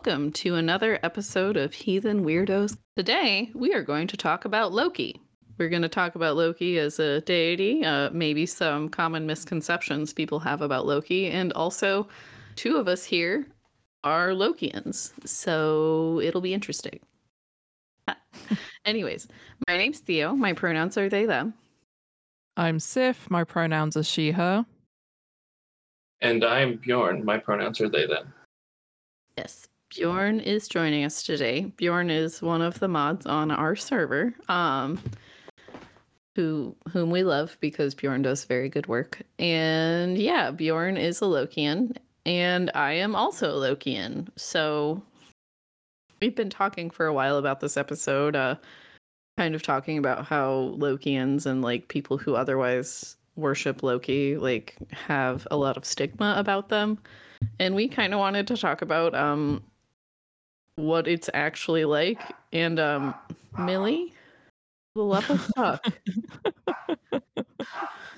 and welcome to another episode of Heathen Wyrdos. Today, we are going to talk about Loki. We're going to talk about Loki as a deity, uh, maybe some common misconceptions people have about Loki, and also two of us here are Lokeans, so it'll be interesting. Anyways, my name's Theo. My pronouns are they, them. I'm Sif. My pronouns are she, her. And I'm Bjorn. My pronouns are they, them. Yes. Bjorn is joining us today. Bjorn is one of the mods on our server. Um who whom we love because Bjorn does very good work. And yeah, Bjorn is a Lokean and I am also a Lokean. So we've been talking for a while about this episode uh kind of talking about how Lokeans and like people who otherwise worship Loki like have a lot of stigma about them and we kind of wanted to talk about um what it's actually like and um millie the leopard talk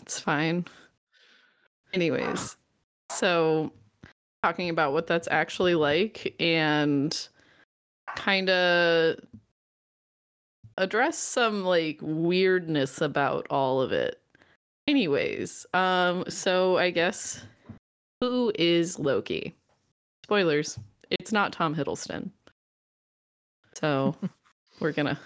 it's fine anyways so talking about what that's actually like and kind of address some like weirdness about all of it anyways um so i guess who is Loki? Spoilers. It's not Tom Hiddleston. So we're gonna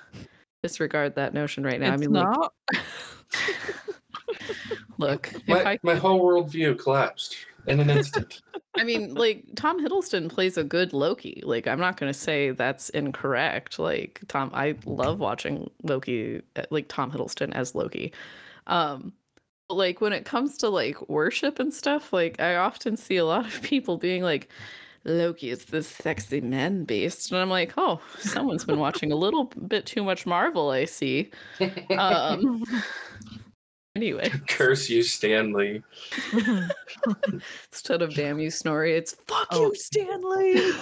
disregard that notion right now. It's I mean, not. look, look My, if I, my whole worldview collapsed in an instant. I mean, like Tom Hiddleston plays a good Loki. Like, I'm not gonna say that's incorrect. Like Tom, I love watching Loki, uh, like Tom Hiddleston as Loki. Um, like when it comes to like worship and stuff, like I often see a lot of people being like, Loki is this sexy man beast, and I'm like, oh, someone's been watching a little bit too much Marvel. I see. Um, anyway, Curse you, Stan Lee. instead of damn you, Snorri, it's fuck Oh. you, Stan Lee.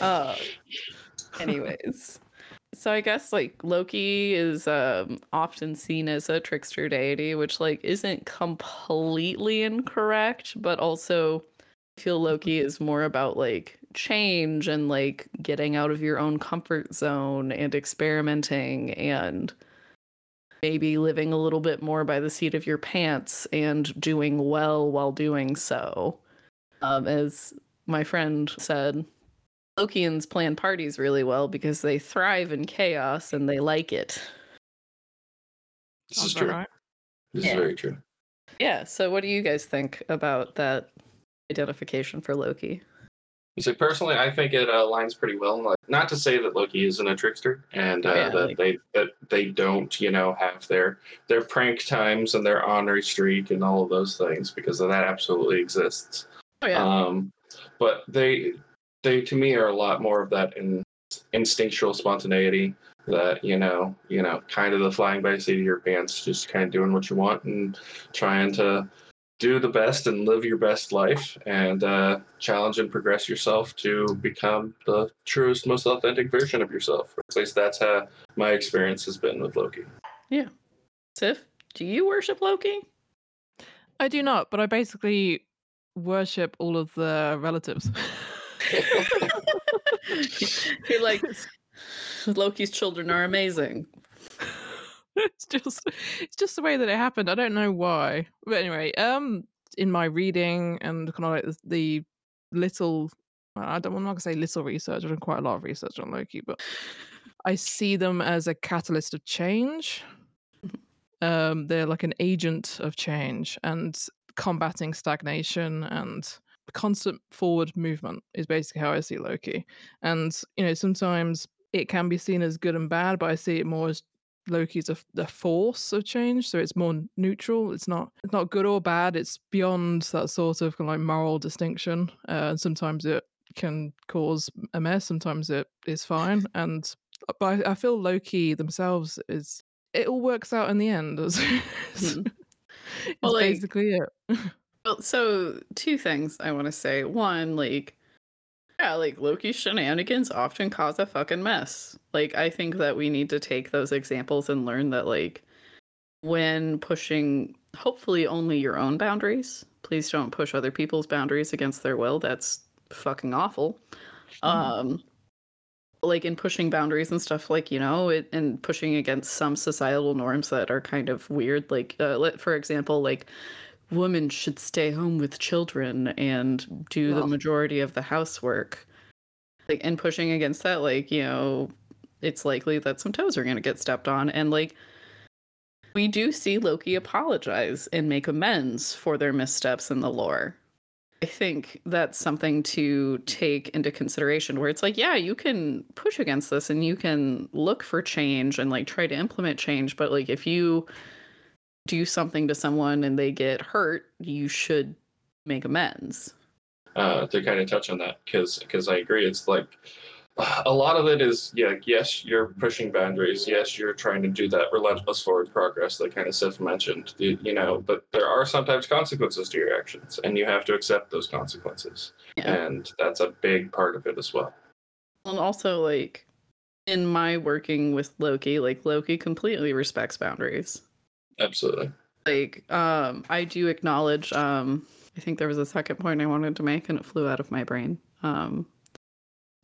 uh, anyways, so I guess like Loki is um, often seen as a trickster deity, which like isn't completely incorrect, but also I feel Loki is more about like change and like getting out of your own comfort zone and experimenting and maybe living a little bit more by the seat of your pants and doing well while doing so. Um, as my friend said, Lokeans plan parties really well because they thrive in chaos and they like it. This is Sounds about true. right. This Yeah. is very true. Yeah, so what do you guys think about that identification for Loki? So personally, I think it uh, aligns pretty well. Like, not to say that Loki isn't a trickster, and uh, Yeah, that like- they that they don't, you know, have their their prank times and their honor streak and all of those things, because that absolutely exists. Oh yeah. Um, but they they to me are a lot more of that in, instinctual spontaneity that you know you know kind of the flying by the seat of your pants just kind of doing what you want and trying to do the best and live your best life and uh, challenge and progress yourself to become the truest most authentic version of yourself at least that's how my experience has been with loki Yeah. Sif, do you worship Loki? I do not, but I basically worship all of the relatives. You're like Loki's children are amazing. it's just it's just the way that it happened. I don't know why. But anyway, um in my reading and kind of like the, the little I don't I'm not gonna say little research, I've done quite a lot of research on Loki, but I see them as a catalyst of change. Um they're like an agent of change and combating stagnation and constant forward movement is basically how I see Loki. And you know, sometimes it can be seen as good and bad, but I see it more as Loki's a, the force of change, so it's more neutral. It's not it's not good or bad. It's beyond that sort of kind of like moral distinction. Uh, and sometimes it can cause a mess. Sometimes it is fine. And uh, but I, I feel Loki themselves is it all works out in the end. It's, it's Well, like- basically it. Well, so two things I want to say. One, like, yeah, like Loki's shenanigans often cause a fucking mess. Like, I think that we need to take those examples and learn that, like, when pushing hopefully only your own boundaries, please don't push other people's boundaries against their will. That's fucking awful. Um, like in pushing boundaries and stuff like you know it, and pushing against some societal norms that are kind of weird like uh, for example like women should stay home with children and do the majority of the housework. Like and pushing against that like you know it's likely that some toes are going to get stepped on and like we do see loki apologize and make amends for their missteps in the lore. I think that's something to take into consideration where it's like, yeah, you can push against this and you can look for change and like try to implement change, but like if you do something to someone and they get hurt, you should make amends. uh, to kind of touch on that because because I agree. It's like a lot of it is yeah. Yes, you're pushing boundaries. Yes, you're trying to do that relentless forward progress that kind of Sif mentioned. You, you know, but there are sometimes consequences to your actions, and you have to accept those consequences. Yeah. And that's a big part of it as well. And also like in my working with Loki, like Loki completely respects boundaries. Absolutely. Like um I do acknowledge um I think there was a second point I wanted to make and it flew out of my brain. Um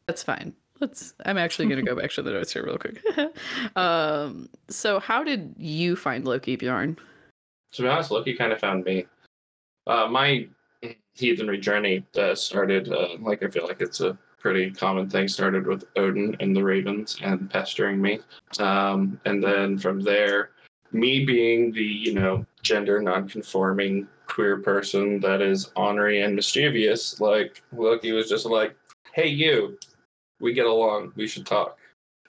that's fine. Let's I'm actually going to go back to the notes here real quick. um so how did you find Loki Bjorn? To be honest, Loki kind of found me. Uh, my heathenry journey uh, started, uh, like I feel like it's a pretty common thing, started with Odin and the Ravens and pestering me. Um, and then from there, me being the, you know, gender non-conforming queer person that is ornery and mischievous, like Loki was just like, hey, you, we get along, we should talk.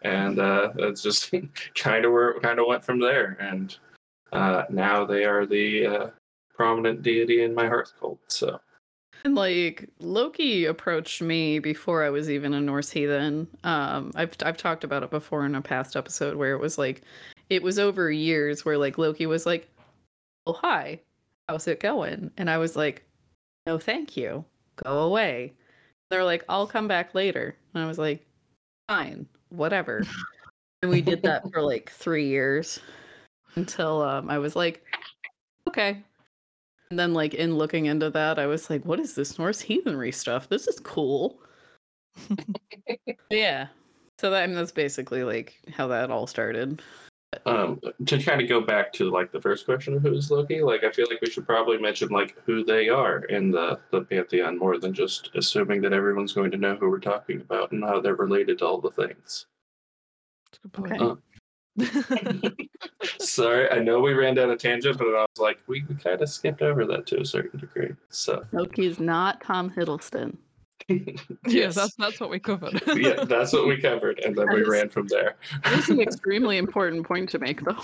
And uh, that's just kind of where it kind of went from there. And uh, now they are the uh, prominent deity in my hearth cult. So And like Loki approached me before I was even a Norse heathen. Um, I've I've talked about it before in a past episode where it was like, it was over years where like Loki was like, "Oh hi, how's it going?" And I was like, "No, thank you, go away." They're like, "I'll come back later," and I was like, "Fine, whatever." and we did that for like three years until um, I was like, "Okay." And then, like, in looking into that, I was like, what is this Norse heathenry stuff? This is cool. yeah. So that, I mean, that's basically like how that all started. Um, to kind of go back to like the first question of who's Loki, like I feel like we should probably mention like who they are in the the pantheon more than just assuming that everyone's going to know who we're talking about and how they're related to all the things. That's a good point. Okay. Uh, Sorry, I know we ran down a tangent, but I was like, we, we kind of skipped over that to a certain degree. So Loki's not Tom Hiddleston. yes, that's that's what we covered. yeah, that's what we covered, and then That we is- ran from there. Is an extremely important point to make, though.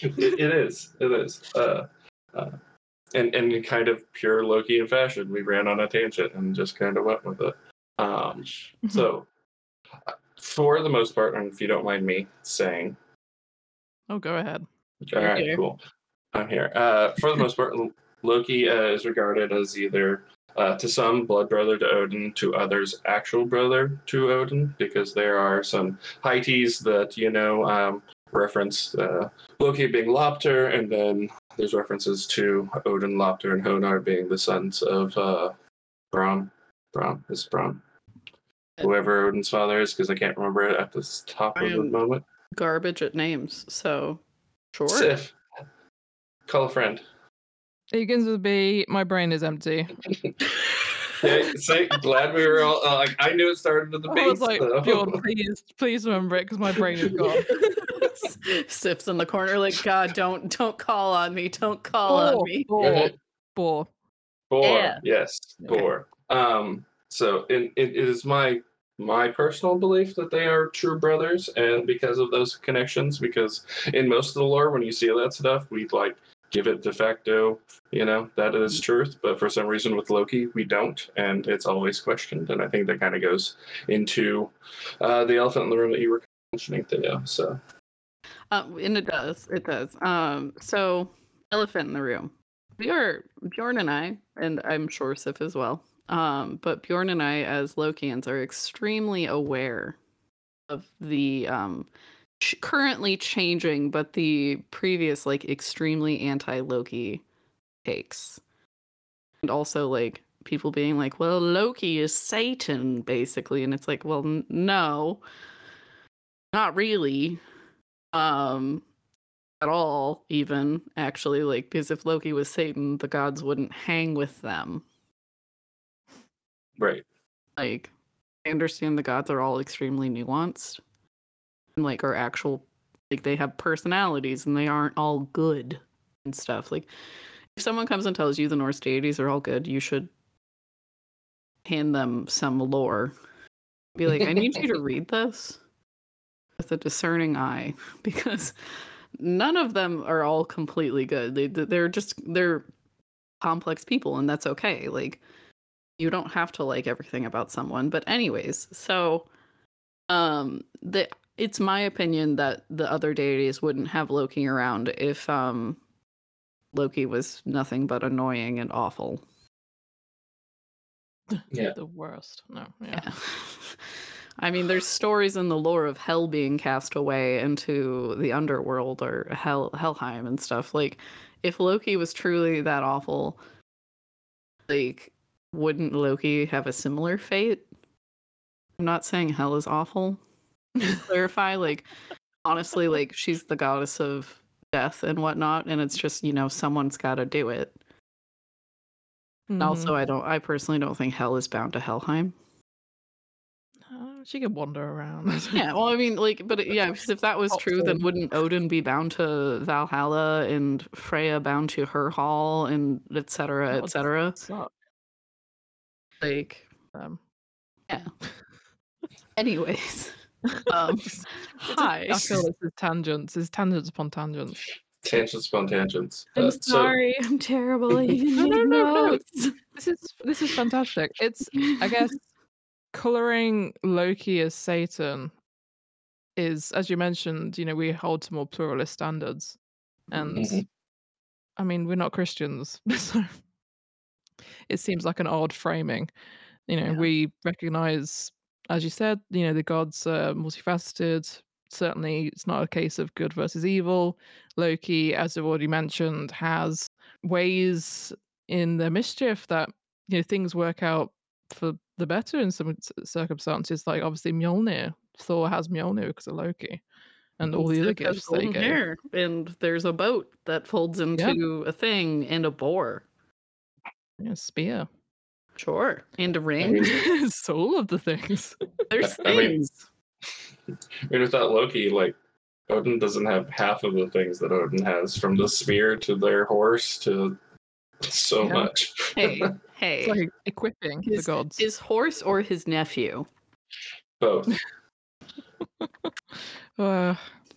it, it is. It is. Uh, uh, and and in kind of pure Loki fashion, we ran on a tangent and just kind of went with it. Um, so, uh, for the most part, and if you don't mind me saying, oh, go ahead. all right, cool. I'm here. Uh, for the most part, Loki uh, is regarded as either uh, to some blood brother to Odin, to others actual brother to Odin, because there are some heities that you know um, reference uh, Loki being Loptr, and then there's references to Odin, Loptr, and Hoenir being the sons of uh, Brahm. Brahm is Brahm. Whoever Odin's father is, because I can't remember it at the top I of the moment. Garbage at names, so sure. Sif, call a friend. It begins with B. My brain is empty. Yeah, say, glad we were all uh, like. I knew it started with the I base. was like, though. Bjorn, please, please remember it because my brain is gone. Sips in the corner, like God, don't don't call on me, don't call on me. bore, Mhm. bore. Boar, Yeah. yes, Okay. boar. Um, so it, it is my my personal belief that they are true brothers, and because of those connections, because in most of the lore, when you see that stuff, we like give it de facto, you know, that is truth. But for some reason, with Loki, we don't, and it's always questioned. And I think that kind of goes into uh, the elephant in the room that you were mentioning, Theo. So Um, and it does, it does. Um, so elephant in the room. We are Bjorn and I, and I'm sure Sif as well. Um, but Bjorn and I, as Lokeans, are extremely aware of the um ch- currently changing, but the previous like extremely anti-Loki takes, and also like people being like, "Well, Loki is Satan," basically, and it's like, well, n- no, not really, um, at all. Even actually, like, because if Loki was Satan, the gods wouldn't hang with them. Right. Like, I understand the gods are all extremely nuanced, like are actual, like they have personalities, and they aren't all good and stuff. Like, if someone comes and tells you the Norse deities are all good, you should hand them some lore. Be like, I need you to read this with a discerning eye because none of them are all completely good. They they're just they're complex people and that's okay. Like you don't have to like everything about someone. But anyways, so um the it's my opinion that the other deities wouldn't have Loki around if um Loki was nothing but annoying and awful. Yeah. The worst. No. Yeah. Yeah. I mean, there's stories in the lore of Hel being cast away into the underworld or hell Helheim and stuff. Like, if Loki was truly that awful, like, wouldn't Loki have a similar fate? I'm not saying Hel is awful. To clarify, like, honestly, like she's the goddess of death and whatnot, and it's just you know someone's got to do it. Mhm. Also, I don't. I personally don't think Hel is bound to Helheim. Uh, she could wander around. Yeah, well, I mean, like, but yeah, because if that was true, then wouldn't Odin be bound to Valhalla and Freya bound to her hall and et cetera, That et cetera? Like, Um, yeah. Anyways, um, hi. I feel this is tangents. It's tangents upon tangents. Tangents upon tangents. I'm Uh, so- sorry. I'm terrible. I even No, no, no, no. This is this is fantastic. It's I guess coloring Loki as Satan is, as you mentioned, you know, we hold to more pluralist standards, and Mhm. I mean, we're not Christians, so it seems like an odd framing. You know, Yeah. we recognize, as you said, you know, the gods are multifaceted. Certainly, it's not a case of good versus evil. Loki, as I've already mentioned, has ways in their mischief that you know things work out for the better in some circumstances. Like obviously Mjolnir, Thor has Mjolnir because of Loki, and all the other gifts they gave. hair, and there's a boat that folds into a thing and a boar. Yeah, spear. Sure, and a ring. mean, it's all of the things. There's I mean, things. I mean, without Loki, like Odin doesn't have half of the things that Odin has, from the spear to their horse to so Yeah. much. hey, hey. It's like equipping His- the gods. His horse or his nephew? Both. Uh,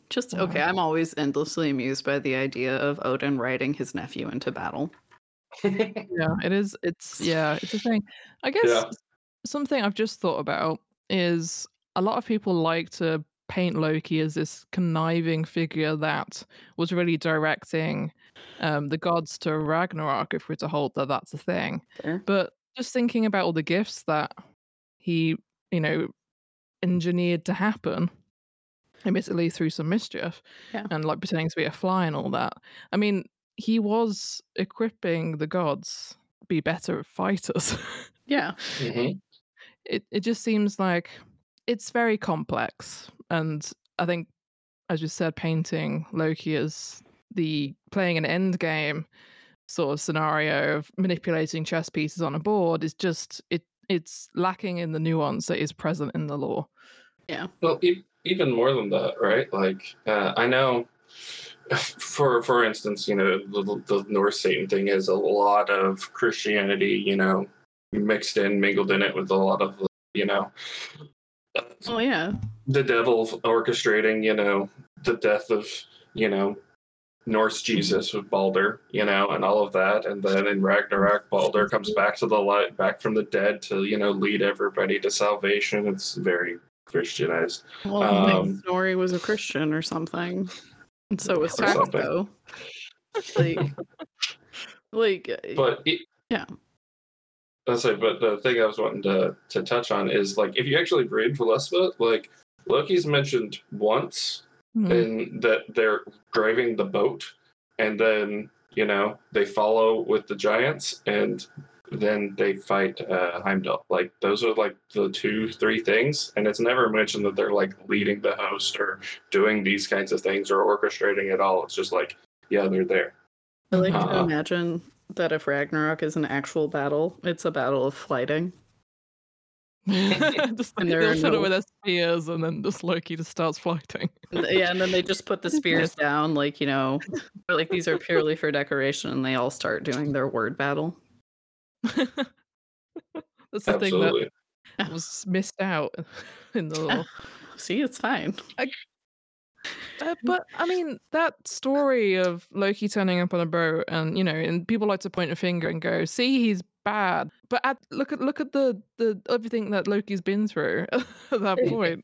Just Wow. okay. I'm always endlessly amused by the idea of Odin riding his nephew into battle. yeah, it is. It's yeah, it's a thing. I guess Yeah. something I've just thought about is a lot of people like to paint Loki as this conniving figure that was really directing um, the gods to Ragnarok, if we're to hold that that's a thing. But just thinking about all the gifts that he, you know, engineered to happen, admittedly through some mischief, Yeah. and like pretending to be a fly and all that. I mean, he was equipping the gods to be better fighters. Yeah. Mhm. it it just seems like it's very complex, and I think, as you said, painting Loki as the playing an end game sort of scenario of manipulating chess pieces on a board is just it it's lacking in the nuance that is present in the lore. Yeah. Well, e- even more than that, right? Like, uh, I know, for for instance, you know, the, the Norse Satan thing is a lot of Christianity, you know, mixed in, mingled in it with a lot of, you know, Oh yeah. the devil orchestrating, you know, the death of, you know, Norse Jesus with Balder, you know, and all of that. And then in Ragnarok, Balder comes back to the light, back from the dead to, you know, lead everybody to salvation. It's very Christianized. Well, I think Um, Snorri was a Christian or something, and so was. Saxo. Like, like. uh, But it, Yeah. I'll say, but the thing I was wanting to to touch on is like if you actually read Voluspa, like Loki's mentioned once Hmm. in that they're driving the boat, and then you know they follow with the giants, and then they fight uh, Heimdall. Like those are like the two, three things, and it's never mentioned that they're like leading the host or doing these kinds of things or orchestrating it all. It's just like, yeah, they're there. I like to Uh-uh. imagine that if Ragnarok is an actual battle, it's a battle of flyting. just And like, there they'll are fill no- with their spears, and then just Loki just starts fighting. Yeah, and then they just put the spears down, like you know, or like these are purely for decoration, and they all start doing their word battle. That's the thing Absolutely. that was missed out in the lore. See, it's fine. Uh, but I mean, that story of Loki turning up on a boat, and you know, and people like to point a finger and go, "See, he's bad." But at, look at look at the the everything that Loki's been through at that point,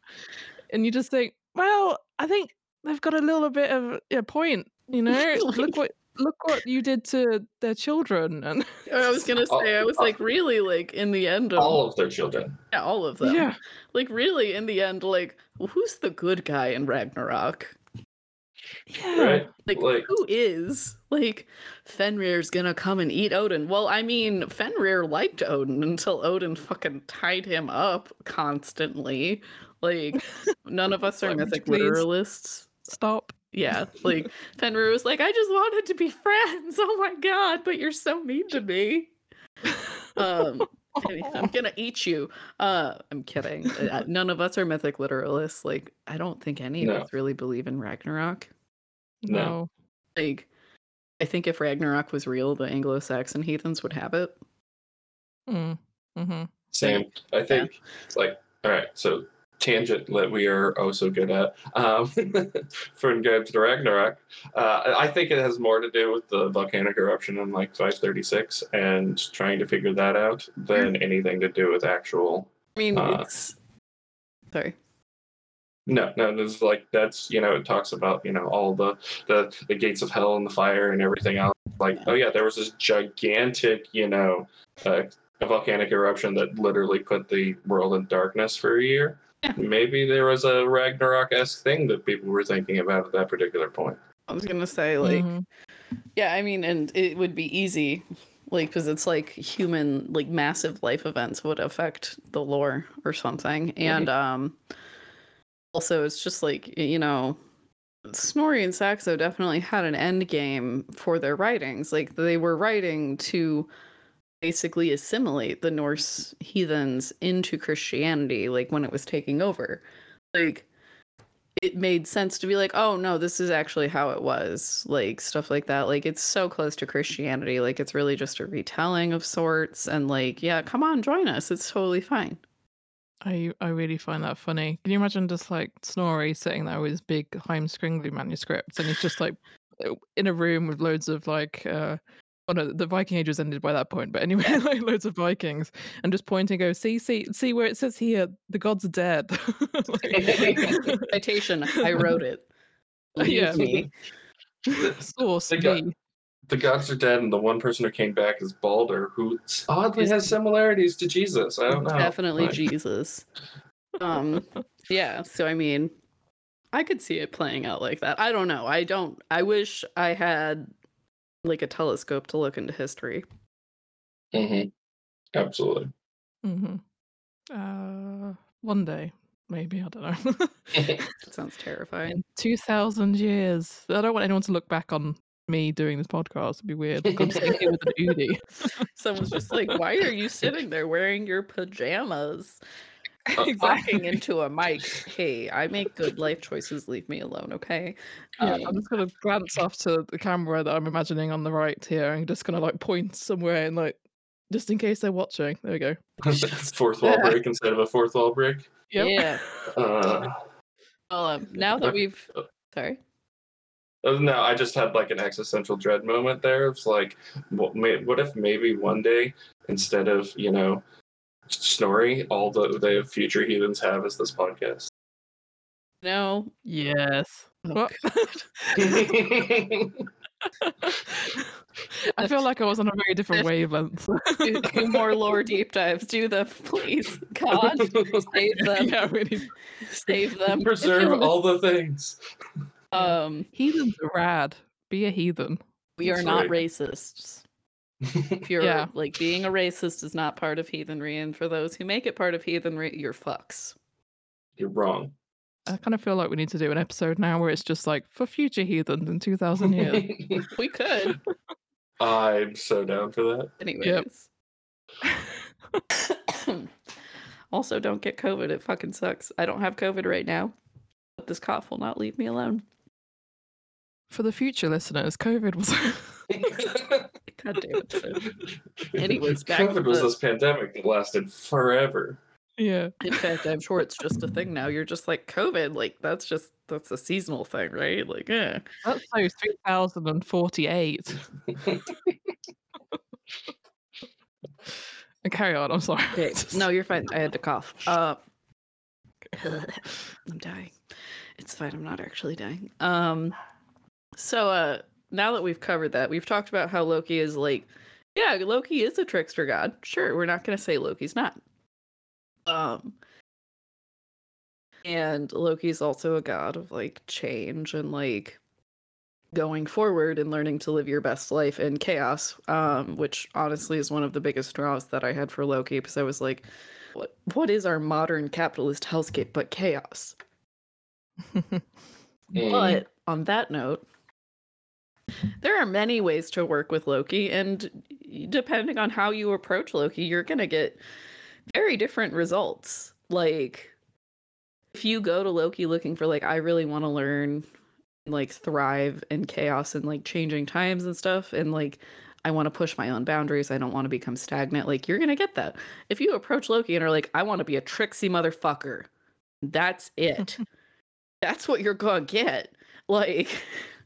and you just think, well, I think they've got a little bit of a point. You know, look what look what you did to their children, and I was gonna say, I was like, really, like in the end of All of their children. yeah, all of them. yeah, Like really, in the end, like who's the good guy in Ragnarok? yeah, Right? Like, Like- who is like Fenrir's gonna come and eat Odin? Well, I mean, Fenrir liked Odin until Odin fucking tied him up constantly. Like, none of us are Like, would you mythic please? literalists. stop. Yeah, like Fenrir was like, I just wanted to be friends. Oh my god, but you're so mean to me. Um, I- I'm gonna eat you. Uh, I'm kidding. Uh, None of us are mythic literalists. Like, I don't think any No. of us really believe in Ragnarok. No. no. Like, I think if Ragnarok was real, the Anglo-Saxon heathens would have it. Mm. hmm Sam, I think it's like all right. So tangent that we are oh so good at um, for going to the Ragnarok. Uh, I think it has more to do with the volcanic eruption in like 536 and trying to figure that out than anything to do with actual. I mean, Uh, it's sorry. No, no, this is like that's you know it talks about you know all the the the gates of hell and the fire and everything else. Like oh yeah, there was this gigantic you know uh, a volcanic eruption that literally put the world in darkness for a year. Yeah. Maybe there was a Ragnarok esque thing that people were thinking about at that particular point. I was gonna say like, Mhm. yeah, I mean, and it would be easy, like, because it's like human, like massive life events would affect the lore or something, and um, also it's just like you know, Snorri and Saxo definitely had an end game for their writings. Like they were writing to basically assimilate the Norse heathens into Christianity, like when it was taking over. Like it made sense to be like, oh no, this is actually how it was, like stuff like that. Like it's so close to Christianity, like it's really just a retelling of sorts, and like, yeah, come on, join us. It's totally fine. I I really find that funny. Can you imagine just like Snorri sitting there with his big Heimskringla manuscripts, and he's just like in a room with loads of like. uh Oh no, the Viking Age was ended by that point. But anyway, like loads of Vikings, and just pointing, go see, see, see where it says here, the gods are dead. Like- Citation, I wrote it. Yeah. Me. Source They got- The gods are dead, and the one person who came back is Balder, who oddly has similarities to Jesus. I don't know. Definitely Like, Jesus. Um, yeah. So I mean, I could see it playing out like that. I don't know. I don't. I wish I had like a telescope to look into history. Mm-hmm. Absolutely. Mm-hmm. Uh, one day, maybe I don't know. It sounds terrifying. In two thousand years, I don't want anyone to look back on me doing this podcast. It'd be weird. Like, I'm sitting here with an Oodie. Someone's just like, "Why are you sitting there wearing your pajamas, talking exactly. into a mic?" Hey, I make good life choices. Leave me alone, okay? Yeah, Um, I'm just gonna glance off to the camera that I'm imagining on the right here, and just gonna like point somewhere and like, just in case they're watching. There we go. fourth wall break instead of a fourth wall break. Yep. Yeah. Uh, Well, um, now that we've, sorry. Uh, No, I just had like an existential dread moment there. It's like, what, may, what if maybe one day instead of you know Snorri, all the the future heathens have is this podcast. No. Yes. Oh, I feel like I was on a very different wavelength. do, do more lore deep dives. Do them, please. God, save them. yeah, really. Save them. Preserve all the things. Um, Heathens are rad. Be a heathen. we are That's not right. racists. Pure Yeah. like being a racist is not part of heathenry, and for those who make it part of heathenry, you're fucks. You're wrong. I kind of feel like we need to do an episode now where it's just like for future heathens in 2000 years. We could, I'm so down for that. anyways. also, don't get COVID. It fucking sucks. I don't have COVID right now, but this cough will not leave me alone. for the future listeners, COVID was. God damn it. Sid. Anyways, back to COVID was the- this pandemic that lasted forever. yeah. In fact, I'm sure it's just a thing now. You're just like COVID, like that's just that's a seasonal thing, right? Like, yeah. That's so 3048. Carry on, I'm sorry. Okay. No, you're fine. I had to cough. Uh, I'm dying. It's fine. I'm not actually dying. Um, so uh, now that we've covered that, we've talked about how Loki is like, yeah, Loki is a trickster god. Sure, we're not going to say Loki's not. Um, and Loki's also a god of like change and like going forward and learning to live your best life in chaos um which honestly is one of the biggest draws that i had for loki because i was like what what is our modern capitalist hellscape but chaos but on that note there are many ways to work with loki and depending on how you approach loki you're going to get very different results like if you go to loki looking for like i really want to learn like thrive in chaos and like changing times and stuff and like I want to push my own boundaries. I don't want to become stagnant. Like you're going to get that. If you approach Loki and are like I want to be a tricksy motherfucker. That's it. that's what you're going to get. Like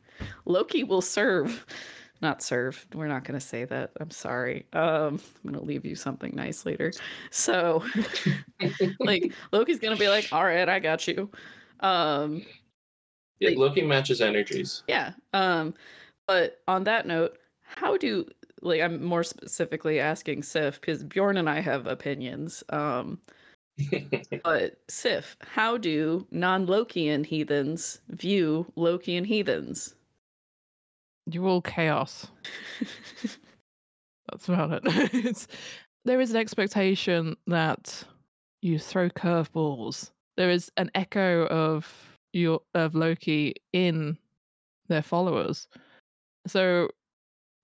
Loki will serve not serve. We're not going to say that. I'm sorry. Um I'm going to leave you something nice later. So like Loki's going to be like, "All right, I got you." Um yeah, Loki matches energies. yeah. Um, but on that note, how do like I'm more specifically asking Sif because Bjorn and I have opinions. Um, but Sif, how do non-Lokean heathens view Lokean heathens? You're all chaos. That's about it. there is an expectation that you throw curveballs. There is an echo of your of Loki in their followers. So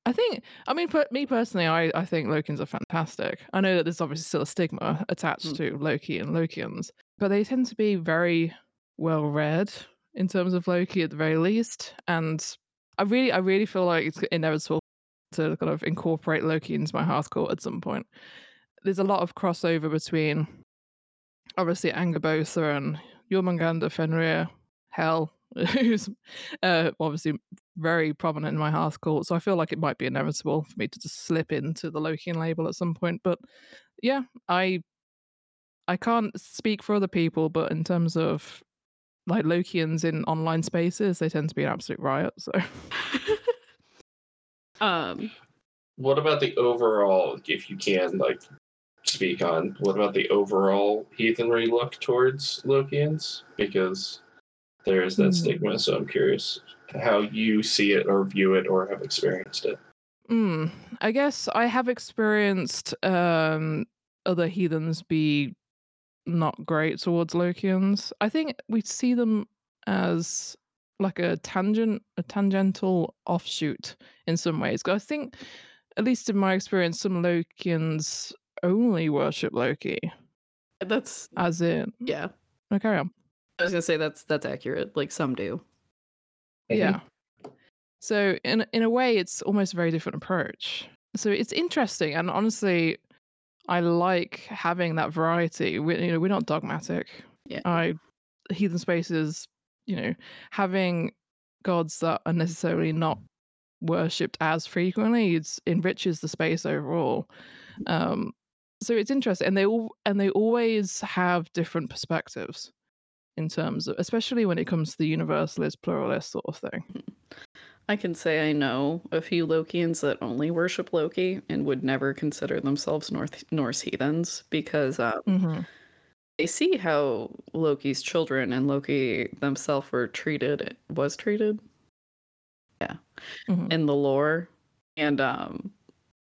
I think I mean per, me personally I, I think Lokeans are fantastic. I know that there's obviously still a stigma attached Mm. to Loki and Lokeans, but they tend to be very well read in terms of Loki at the very least. And I really I really feel like it's inevitable to kind of incorporate Loki into my Hearth Cult at some point. There's a lot of crossover between obviously Angrboda and Jormungandr, Fenrir, Hel, who's uh, obviously very prominent in my Hearth Cult. So I feel like it might be inevitable for me to just slip into the Lokean label at some point. But yeah, I I can't speak for other people, but in terms of like Lokeans in online spaces, they tend to be an absolute riot. So um, what about the overall, if you can, like, speak on what about the overall heathenry look towards Lokeans? Because there is that Hmm. stigma, so I'm curious how you see it or view it or have experienced it. Mm, I guess I have experienced um, other heathens be not great towards Lokeans. I think we see them as like a tangent, a tangential offshoot in some ways. 'Cause I think, at least in my experience, some Lokeans only worship Loki, that's as in. yeah. Oh, carry on. I was gonna say that's that's accurate. Like some do. Mm-hmm. Yeah. So in in a way, it's almost a very different approach. So it's interesting, and honestly, I like having that variety. We, you know, we're not dogmatic. Yeah. I heathen spaces, you know, having gods that are necessarily not worshipped as frequently, it enriches the space overall. Um, so it's interesting, and they all and they always have different perspectives in terms of, especially when it comes to the universalist, pluralist sort of thing. I can say I know a few Lokeans that only worship Loki and would never consider themselves North Norse heathens because um, Mm-hmm. they see how Loki's children and Loki themselves were treated was treated Mhm. in the lore and um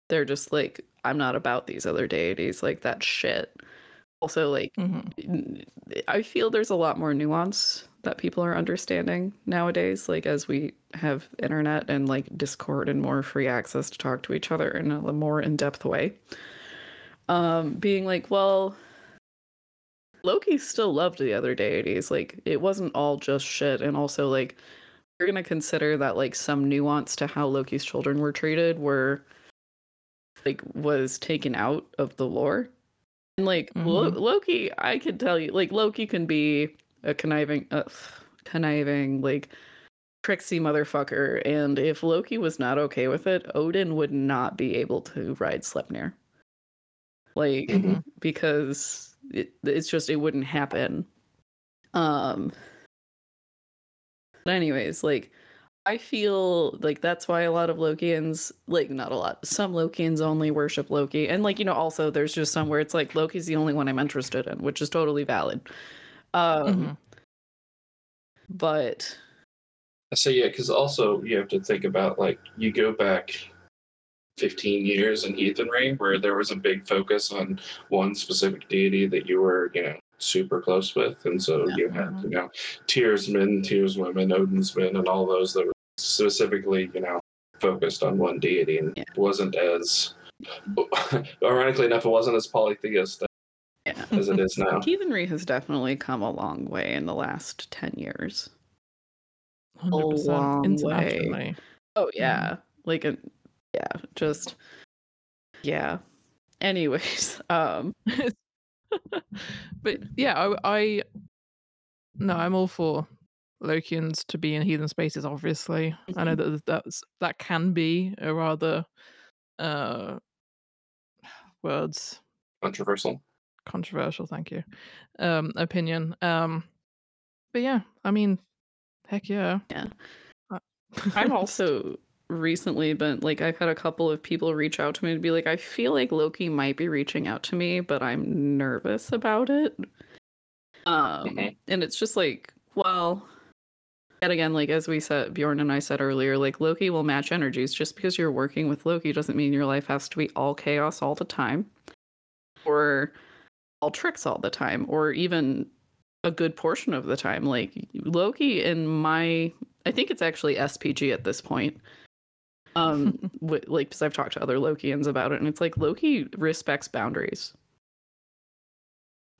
they're just like, I'm not about these other deities, like that shit. Also, like, Mhm. n- I feel there's a lot more nuance that people are understanding nowadays, like as we have internet and like Discord and more free access to talk to each other in a more in-depth way. Um, being like, well, Loki still loved the other deities. Like it wasn't all just shit, and also like we're gonna consider that like some nuance to how Loki's children were treated were like was taken out of the lore. And like Lo- Mhm. Loki, I can tell you, like Loki can be a conniving, uh, conniving, like tricksy motherfucker. And if Loki was not okay with it, Odin would not be able to ride Sleipnir. Like Mhm. because it, it's just it wouldn't happen. Um. But anyways, like I feel like that's why a lot of Lokeans, like not a lot, some Lokeans only worship Loki, and like you know, also there's just some where it's like Loki's the only one I'm interested in, which is totally valid. Um, Mhm. but So yeah, because also you have to think about like you go back 15 years in heathenry where there was a big focus on one specific deity that you were, you know, super close with, and so Yeah. you had, you know, Tyrsmen, Tyrswomen, Odin's men, and all those that were specifically, you know, focused on one deity and Yeah. wasn't as, ironically enough, it wasn't as polytheist yeah, as it is now. heathenry has definitely come a long way in the last ten years. 100% long way. Oh yeah, like a, yeah, just yeah. Anyways, um, but yeah, I, I no, I'm all for Lokeans to be in heathen spaces. Obviously, I know that that's that can be a rather uh words Controversial. Controversial. Thank you. Um, opinion. Um, but yeah, I mean, heck yeah. Yeah. Uh, I've also recently been like I've had a couple of people reach out to me to be like I feel like Loki might be reaching out to me but I'm nervous about it. Um Mhm. and it's just like well yet again like as we said Bjorn and I said earlier like Loki will match energies just because you're working with Loki doesn't mean your life has to be all chaos all the time or all tricks all the time or even a good portion of the time like Loki in my I think it's actually SPG at this point. Um, wi- like because I've talked to other Lokeans about it, and it's like Loki respects boundaries.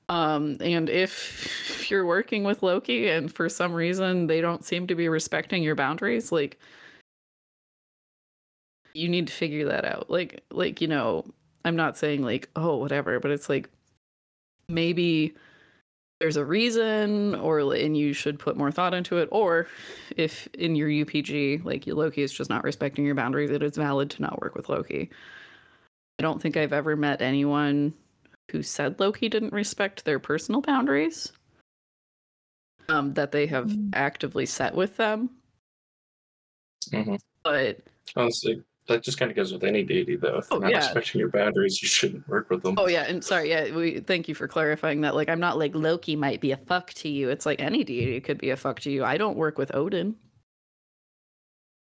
Um, and if, if you're working with Loki and for some reason they don't seem to be respecting your boundaries, like you need to figure that out. Like, like you know, I'm not saying like oh whatever, but it's like maybe there's a reason or and you should put more thought into it or if in your upg like loki is just not respecting your boundaries it is valid to not work with loki. I don't think i've ever met anyone who said loki didn't respect their personal boundaries um, that they have Mm. actively set with them. Hmm but Honestly, that just kind of goes with any deity, though. If Oh, you're not yeah. respecting your boundaries, you shouldn't work with them. oh yeah and sorry yeah we thank you for clarifying that like i'm not like loki might be a fuck to you it's like any deity could be a fuck to you i don't work with odin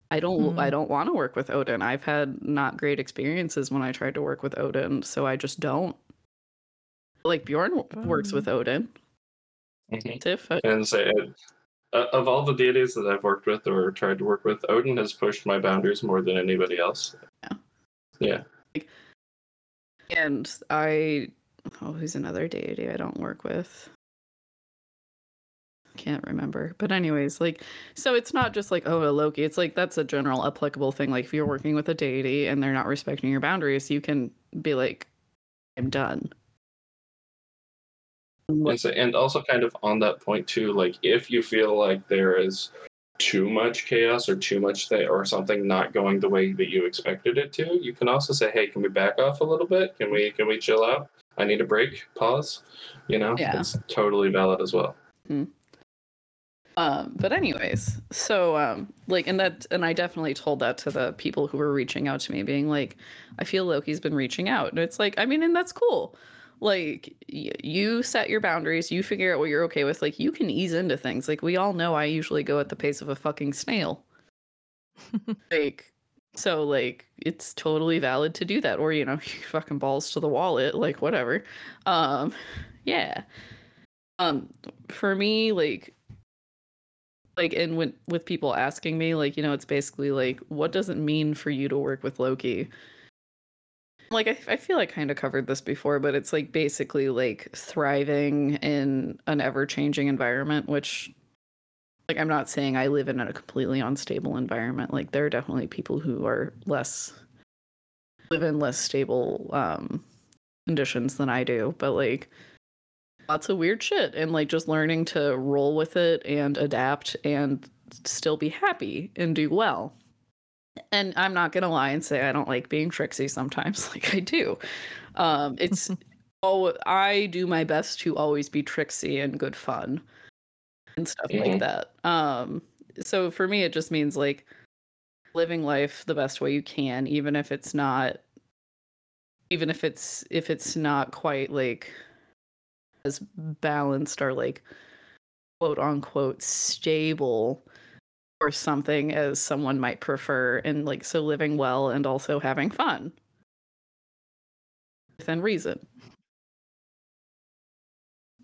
I don't I Hmm. don't want to work with Odin. I've had not great experiences when I tried to work with Odin, so I just don't. Like Bjorn w- works with Odin. Mhm. Tiff, uh, And say, uh, of all the deities that I've worked with or tried to work with, Odin has pushed my boundaries more than anybody else. Yeah. Yeah. And I oh, who's another deity I don't work with? Can't remember. But anyways, like so it's not just like oh a Loki. It's like that's a general applicable thing. Like if you're working with a deity and they're not respecting your boundaries, you can be like, I'm done. And, so, and also, kind of on that point too, like if you feel like there is too much chaos or too much thing or something not going the way that you expected it to, you can also say, "Hey, can we back off a little bit? Can we can we chill out? I need a break. Pause." You know, Yeah. it's totally valid as well. Um, but anyways, so um, like, and that, and I definitely told that to the people who were reaching out to me, being like, I feel Loki's been reaching out, and it's like, I mean, and that's cool. Like, y- you set your boundaries, you figure out what you're okay with. Like, you can ease into things. Like, we all know I usually go at the pace of a fucking snail. like, so like it's totally valid to do that or you know you fucking balls to the wallet like whatever um yeah um for me like like and when with people asking me like you know it's basically like what does it mean for you to work with loki like i, I feel i kind of covered this before but it's like basically like thriving in an ever-changing environment which like i'm not saying i live in a completely unstable environment. Like there are definitely people who are less live in less stable um conditions than i do but like lots of weird shit and like just learning to roll with it and adapt and still be happy and do well and i'm not gonna lie and say i don't like being tricksy sometimes like i do um it's oh i do my best to always be tricksy and good fun and stuff Mhm. like that um so for me it just means like living life the best way you can even if it's not even if it's if it's not quite like as balanced or like quote unquote stable or something as someone might prefer and like so living well and also having fun. Within reason.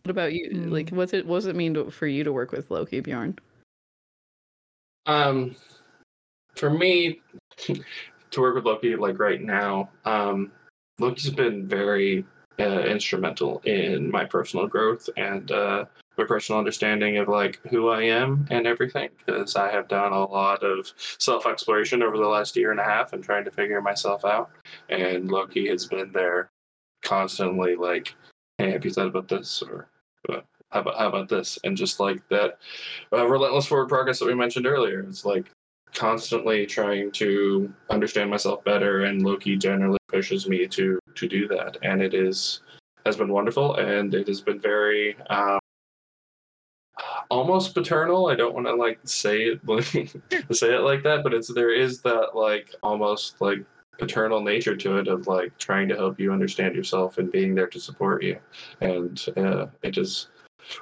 What about you? Like Mm. what's it what does it mean to, for you to work with loki bjorn? Um, for me, to work with Loki like right now, um, Loki's been very uh, instrumental in my personal growth and uh, my personal understanding of like who I am and everything. Because I have done a lot of self exploration over the last year and a half and trying to figure myself out. And Loki has been there constantly, like, "Hey, have you thought about this?" or uh, "How about how about this?" And just like that uh, relentless forward progress that we mentioned earlier. It's like constantly trying to understand myself better, and Loki generally pushes me to to do that, and it is has been wonderful, and it has been very. Um, almost paternal i don't want to like say it say it like that but it's there is that like almost like paternal nature to it of like trying to help you understand yourself and being there to support you and uh, it is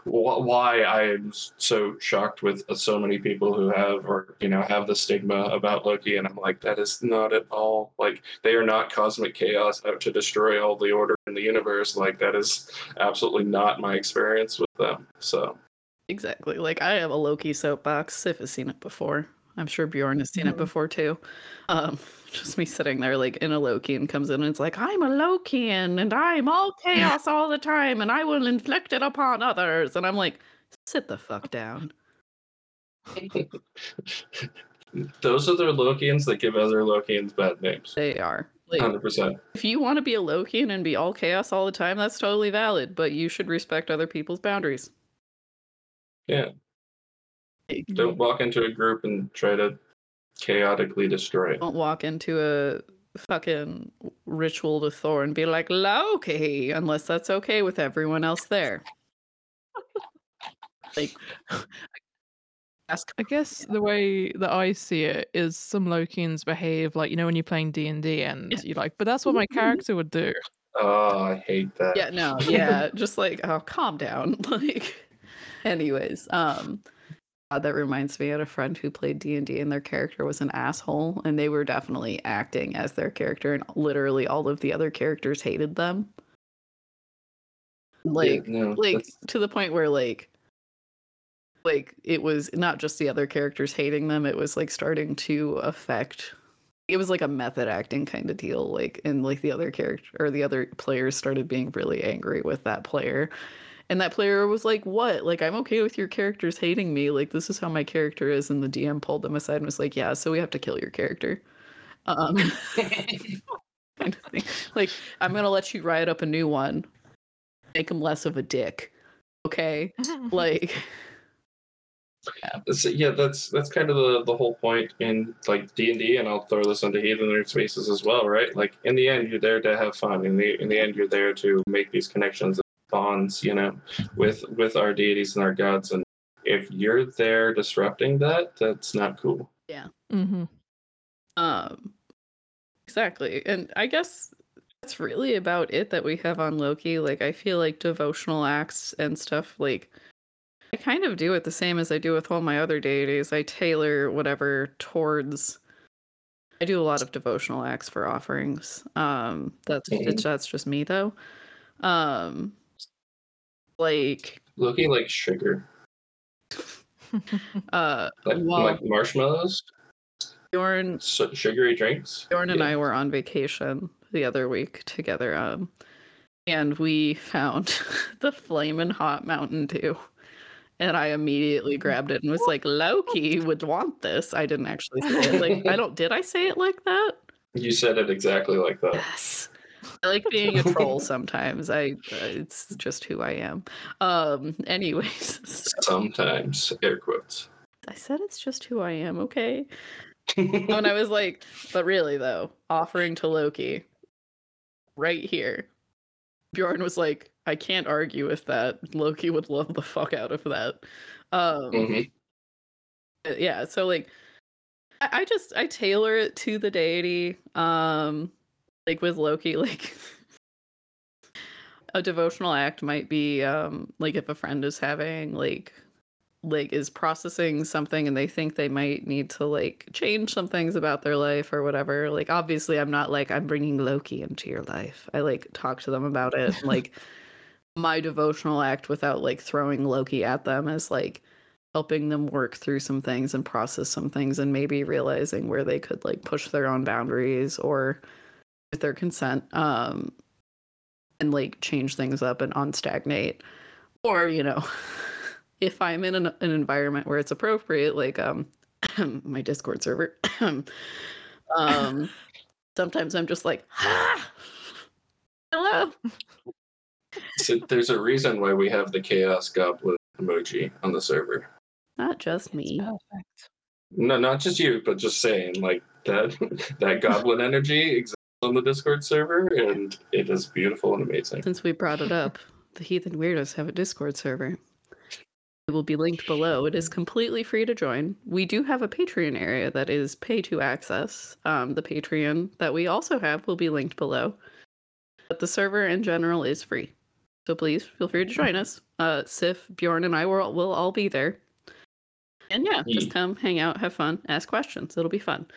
why I am so shocked with so many people who have or you know have the stigma about Loki, and I'm like, that is not at all like they are not cosmic chaos out to destroy all the order in the universe. Like that is absolutely not my experience with them. So exactly like i have a loki soapbox sif has seen it before i'm sure bjorn has seen it Mhm. before too um just me sitting there like in a loki and comes in and it's like i'm a lokean and i'm all chaos all the time and i will inflict it upon others and i'm like sit the fuck down those are the Lokeans that give other Lokeans bad names. they are like Hundred percent. if you want to be a lokean and be all chaos all the time that's totally valid but you should respect other people's boundaries Yeah. Don't walk into a group and try to chaotically destroy it. don't walk into a fucking ritual to Thor and be like Loki, unless that's okay with everyone else there. like, ask. I guess the way that I see it is some Lokeans behave like you know when you're playing D and D and Yeah. you're like, but that's what my mm-hmm. character would do. Oh, I hate that. Yeah, no, yeah, just like oh, calm down. Like, anyways, um, that reminds me, I had a friend who played D and D, and their character was an asshole, and they were definitely acting as their character, and literally all of the other characters hated them. Yeah, Like, no, like that's- to the point where like like it was not just the other characters hating them it was like starting to affect it was like a method acting kind of deal like and like the other character or the other players started being really angry with that player and that player was like what? Like i'm okay with your characters hating me. Like this is how my character is. And the dm pulled them aside and was like yeah so we have to kill your character. Um kind of thing. like i'm gonna let you write up a new one. Make him less of a dick. Okay? Like So, yeah, that's that's kind of the, the whole point in like D and D, and I'll throw this into Heathen Nerd Spaces as well, right? Like in the end, you're there to have fun. In the in the end, you're there to make these connections and bonds, you know, with with our deities and our gods. And if you're there disrupting that, that's not cool. Yeah. Mm-hmm. Um, exactly. And I guess that's really about it that we have on Loki. Like, I feel like devotional acts and stuff, like, I kind of do it the same as I do with all my other deities. I tailor whatever towards I do a lot of devotional acts for offerings. Um, that's Mhm. it's, that's just me though. Um, like Looking like sugar, uh, like Well- like marshmallows, Bjorn su- sugary drinks. Bjorn and Yeah. I were on vacation the other week together, um, and we found the flaming hot Mountain Dew. And I immediately grabbed it and was like, Loki would want this. I didn't actually say it like I don't did I say it like that? You said it exactly like that. Yes. I like being a troll sometimes. I uh, it's just who I am. Um anyways, Sometimes, air quotes. I said it's just who I am, okay? when I was like, but really though, offering to Loki right here. Bjorn was like, I can't argue with that. Loki would love the fuck out of that. Um Mhm. yeah, so like I, I just I tailor it to the deity. Um like with Loki, like a devotional act might be um like if a friend is having like like is processing something and they think they might need to like change some things about their life or whatever like obviously i'm not like i'm bringing loki into your life. I like talk to them about it like my devotional act without like throwing loki at them is like helping them work through some things and process some things and maybe realizing where they could like push their own boundaries or with their consent um and like change things up and unstagnate or you know if i'm in an, an environment where it's appropriate like um my discord server um sometimes i'm just like ah, hello So there's a reason why we have the chaos goblin emoji on the server. not just me Perfect. No, not just you, but just saying like that that goblin energy exists on the Discord server, and it is beautiful and amazing. since we brought it up the heathen wyrdos have a discord server. It will be linked below. It is completely free to join. We do have a patreon area that is pay to access. Um, the patreon that we also have will be linked below. But the server in general is free. So please feel free to join us. Uh sif bjorn and i will, will all be there. And yeah just come hang out have fun ask questions. It'll be fun.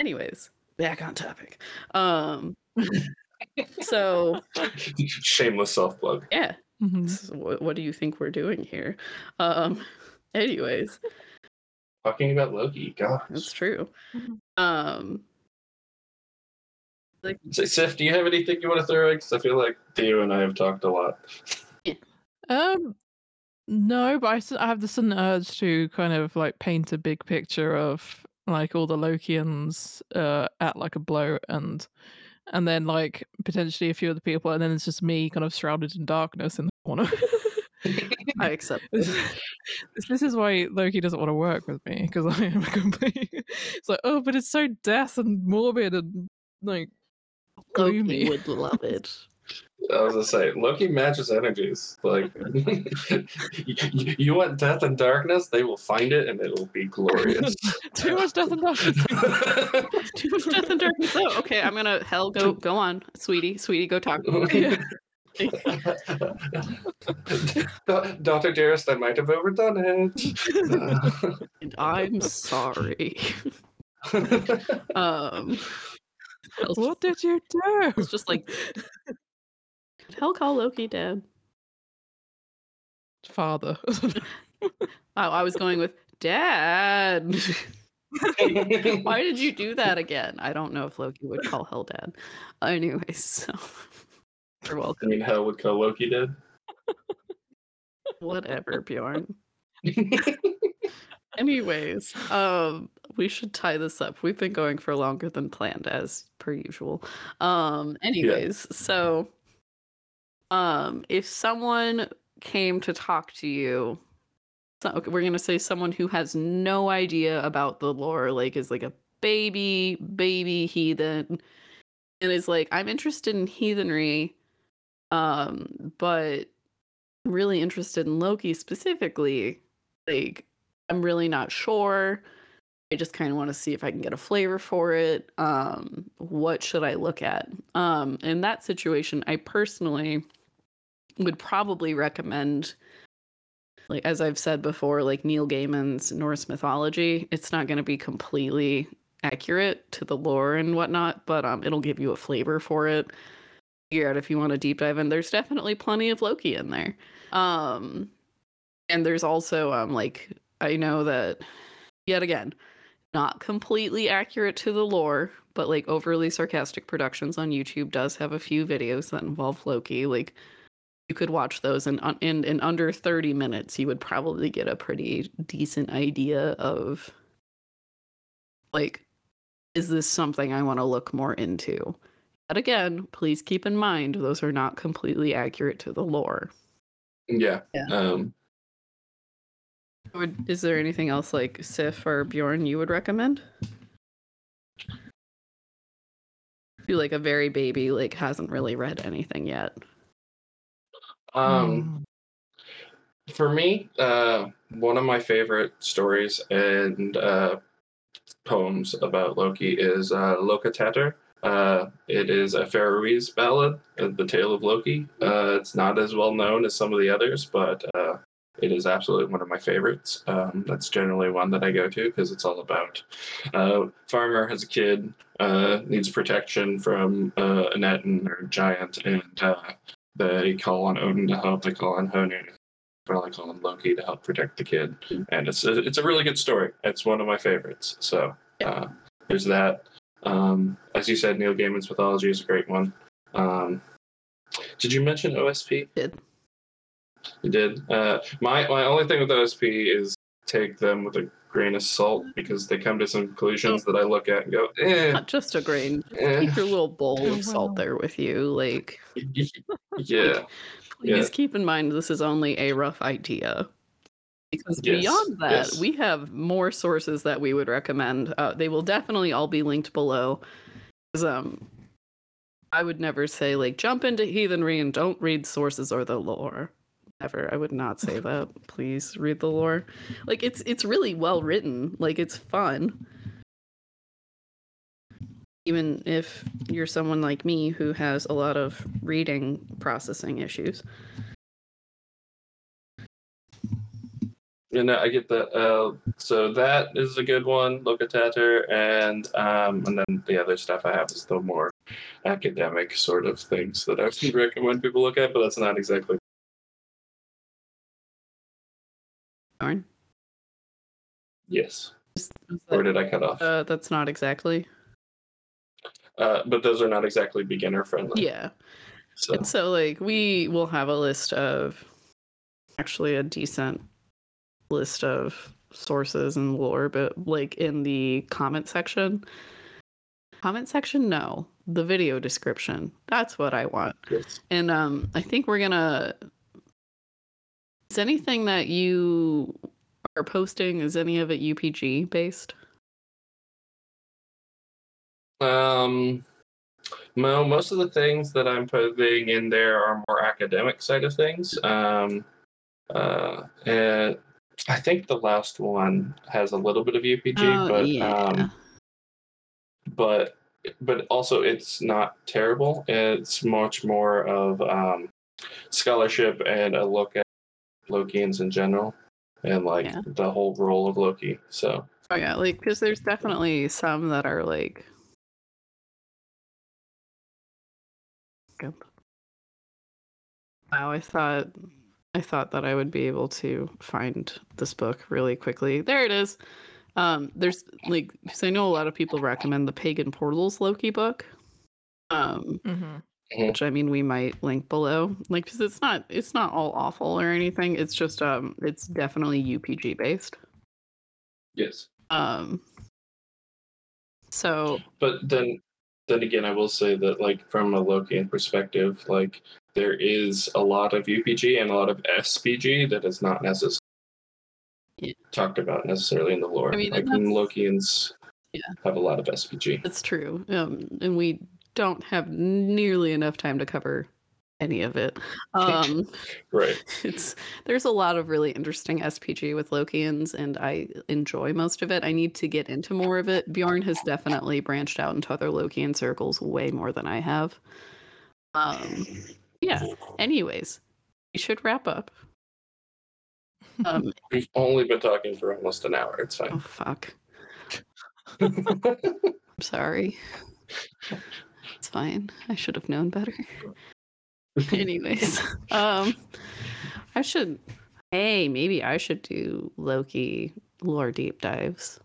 Anyways back on topic um so Shameless self plug. yeah Mhm. s- what, what do you think we're doing here um anyways Talking about Loki, gosh. that's true Mhm. um So, Sif, do you have anything you want to throw in? Because I feel like Theo and I have talked a lot. Um, no, but I have the sudden urge to kind of like paint a big picture of like all the Lokeans uh, at like a blow and and then like potentially a few other people, and then it's just me kind of shrouded in darkness in the corner. i accept this, this- this is why Loki doesn't want to work with me because I am a complete. It's like, oh, but it's so death and morbid and like gloomy. Loki would love it I was gonna say Loki matches energies. Like you, you want death and darkness, they will find it and it will be glorious. Too much death and darkness. too much death and darkness oh okay i'm gonna hell go go on sweetie sweetie go talk Yeah. Da- Dr. Dearest, I might have overdone it. and i'm sorry um Hel's what did you do? It's just like Could Hel call Loki dad. father. I, I was going with dad. Why did you do that again? I don't know if Loki would call Hel dad. Anyways, so you're welcome. I welcome. mean, Hel would call Loki dad. Whatever, Bjorn. Anyways, um, we should tie this up. We've been going for longer than planned, as per usual. Um, anyways, so um, if someone came to talk to you, so, okay, we're gonna say someone who has no idea about the lore, like is like a baby, baby heathen, and is like, I'm interested in heathenry, um, but I'm really interested in Loki specifically. Like, I'm really not sure. I just kind of want to see if I can get a flavor for it. Um, what should I look at? Um, in that situation, I personally would probably recommend, like as I've said before, like Neil Gaiman's Norse mythology. It's not going to be completely accurate to the lore and whatnot, but um, it'll give you a flavor for it. Figure out if you want to deep dive in. There's definitely plenty of Loki in there. Um, and there's also um, like I know that yet again, not completely accurate to the lore, but like overly sarcastic productions on YouTube does have a few videos that involve Loki. Like you could watch those and in, in under 30 minutes you would probably get a pretty decent idea of like is this something I want to look more into? But again, please keep in mind those are not completely accurate to the lore. Yeah. Yeah. Um, Would, is there anything else like Sif or Bjorn you would recommend? I feel like a very baby like hasn't really read anything yet. Um, for me, uh, one of my favorite stories and uh, poems about Loki is uh, Lokka Táttur. Uh, it is a Faroese ballad, uh, the tale of Loki. Uh, it's not as well known as some of the others, but uh, it is absolutely one of my favorites. Um, that's generally one that I go to because it's all about uh, farmer has a kid, uh, needs protection from uh, an etin or giant, and uh, they call on Odin to help. They call on Hoenir probably call on Loki to help protect the kid. And it's a, it's a really good story. It's one of my favorites. So uh, there's that. Um, as you said, Neil Gaiman's mythology is a great one. Um, did you mention OSP? Did. You did. Uh, my my only thing with OSP is take them with a grain of salt because they come to some conclusions that I look at and go, eh, Not just a grain. eh. Keep your little bowl of salt there with you. Like yeah, please Yeah. keep in mind this is only a rough idea. Because Yes, beyond that, yes. we have more sources that we would recommend. Uh, they will definitely all be linked below. 'Cause, um, I would never say like jump into heathenry and don't read sources or the lore. Never. I would not say that. Please read the lore. Like it's it's really well written. Like it's fun. Even if you're someone like me who has a lot of reading processing issues. you know, I get that. Uh, so that is a good one, Lokka Táttur, and um, and then the other stuff I have is the more academic sort of things that I would recommend people look at, but that's not exactly. Darn. Yes. Is- is Or did I cut off? Uh, that's not exactly. Uh, but those are not exactly beginner friendly. Yeah. So And so, like, we will have a list of actually a decent list of sources and lore, but like in the comment section. Comment section, no. The video description. That's what I want. yes. And um, I think we're gonna. Is anything that you are posting? Is any of it UPG based? Um, no, most of the things that I'm putting in there are more academic side of things. Um, uh, and I think the last one has a little bit of UPG, Oh, but yeah. um, but but also it's not terrible. It's much more of um, scholarship and a look at Lokeans in general and like Yeah. the whole role of Loki. So Oh yeah, like because there's definitely some that are like. Good. Wow, I thought I thought that I would be able to find this book really quickly. There it is. Um, there's like because I know a lot of people recommend the Pagan Portals Loki book. Um, Mm-hmm. Which I mean we might link below. Like, because it's not it's not all awful or anything. It's just um, it's definitely UPG based. yes. Um. So but then then again i will say that like from a lokean perspective like there is a lot of upg and a lot of spg that is not necessarily Yeah. talked about necessarily in the lore I mean, like lokeans Yeah. have a lot of spg That's true. Um, and we don't have nearly enough time to cover any of it. Um, right it's there's a lot of really interesting SPG with Lokeans, and I enjoy most of it. I need to get into more of it. Bjorn has definitely branched out into other Lokean circles way more than I have. Um, yeah. Anyways, we should wrap up. Um, we've only been talking for almost an hour it's fine. oh fuck. I'm sorry. It's fine. I should have known better. Anyways, um, I should. Hey, maybe I should do Loki lore deep dives.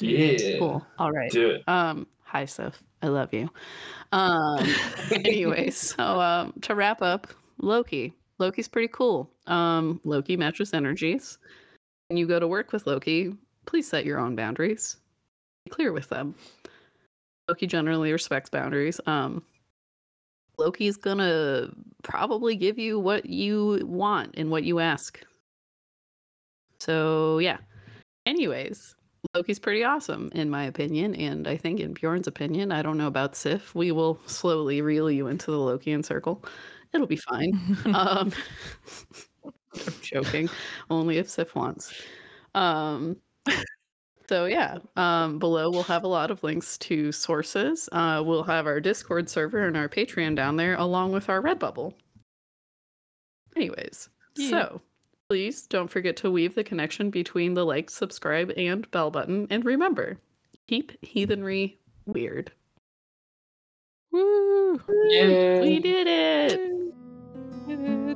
yeah. Cool. All right. Do it. Um, hi, Soph. I love you. Um, anyways, so um, to wrap up, Loki. Loki's pretty cool. Um, Loki matches energies. When you go to work with Loki, please set your own boundaries. Be clear with them. Loki generally respects boundaries. Um, Loki's gonna probably give you what you want and what you ask. So yeah. Anyways, Loki's pretty awesome in my opinion, and I think in Bjorn's opinion. I don't know about Sif. We will slowly reel you into the Lokean circle. It'll be fine. um, I'm joking. Only if Sif wants. Um, so yeah, um, below we'll have a lot of links to sources. Uh, we'll have our Discord server and our Patreon down there, along with our Redbubble. Anyways, Yeah. so please don't forget to weave the connection between the like, subscribe, and bell button. And remember, keep heathenry weird. Woo! We Yay. did it! Yay.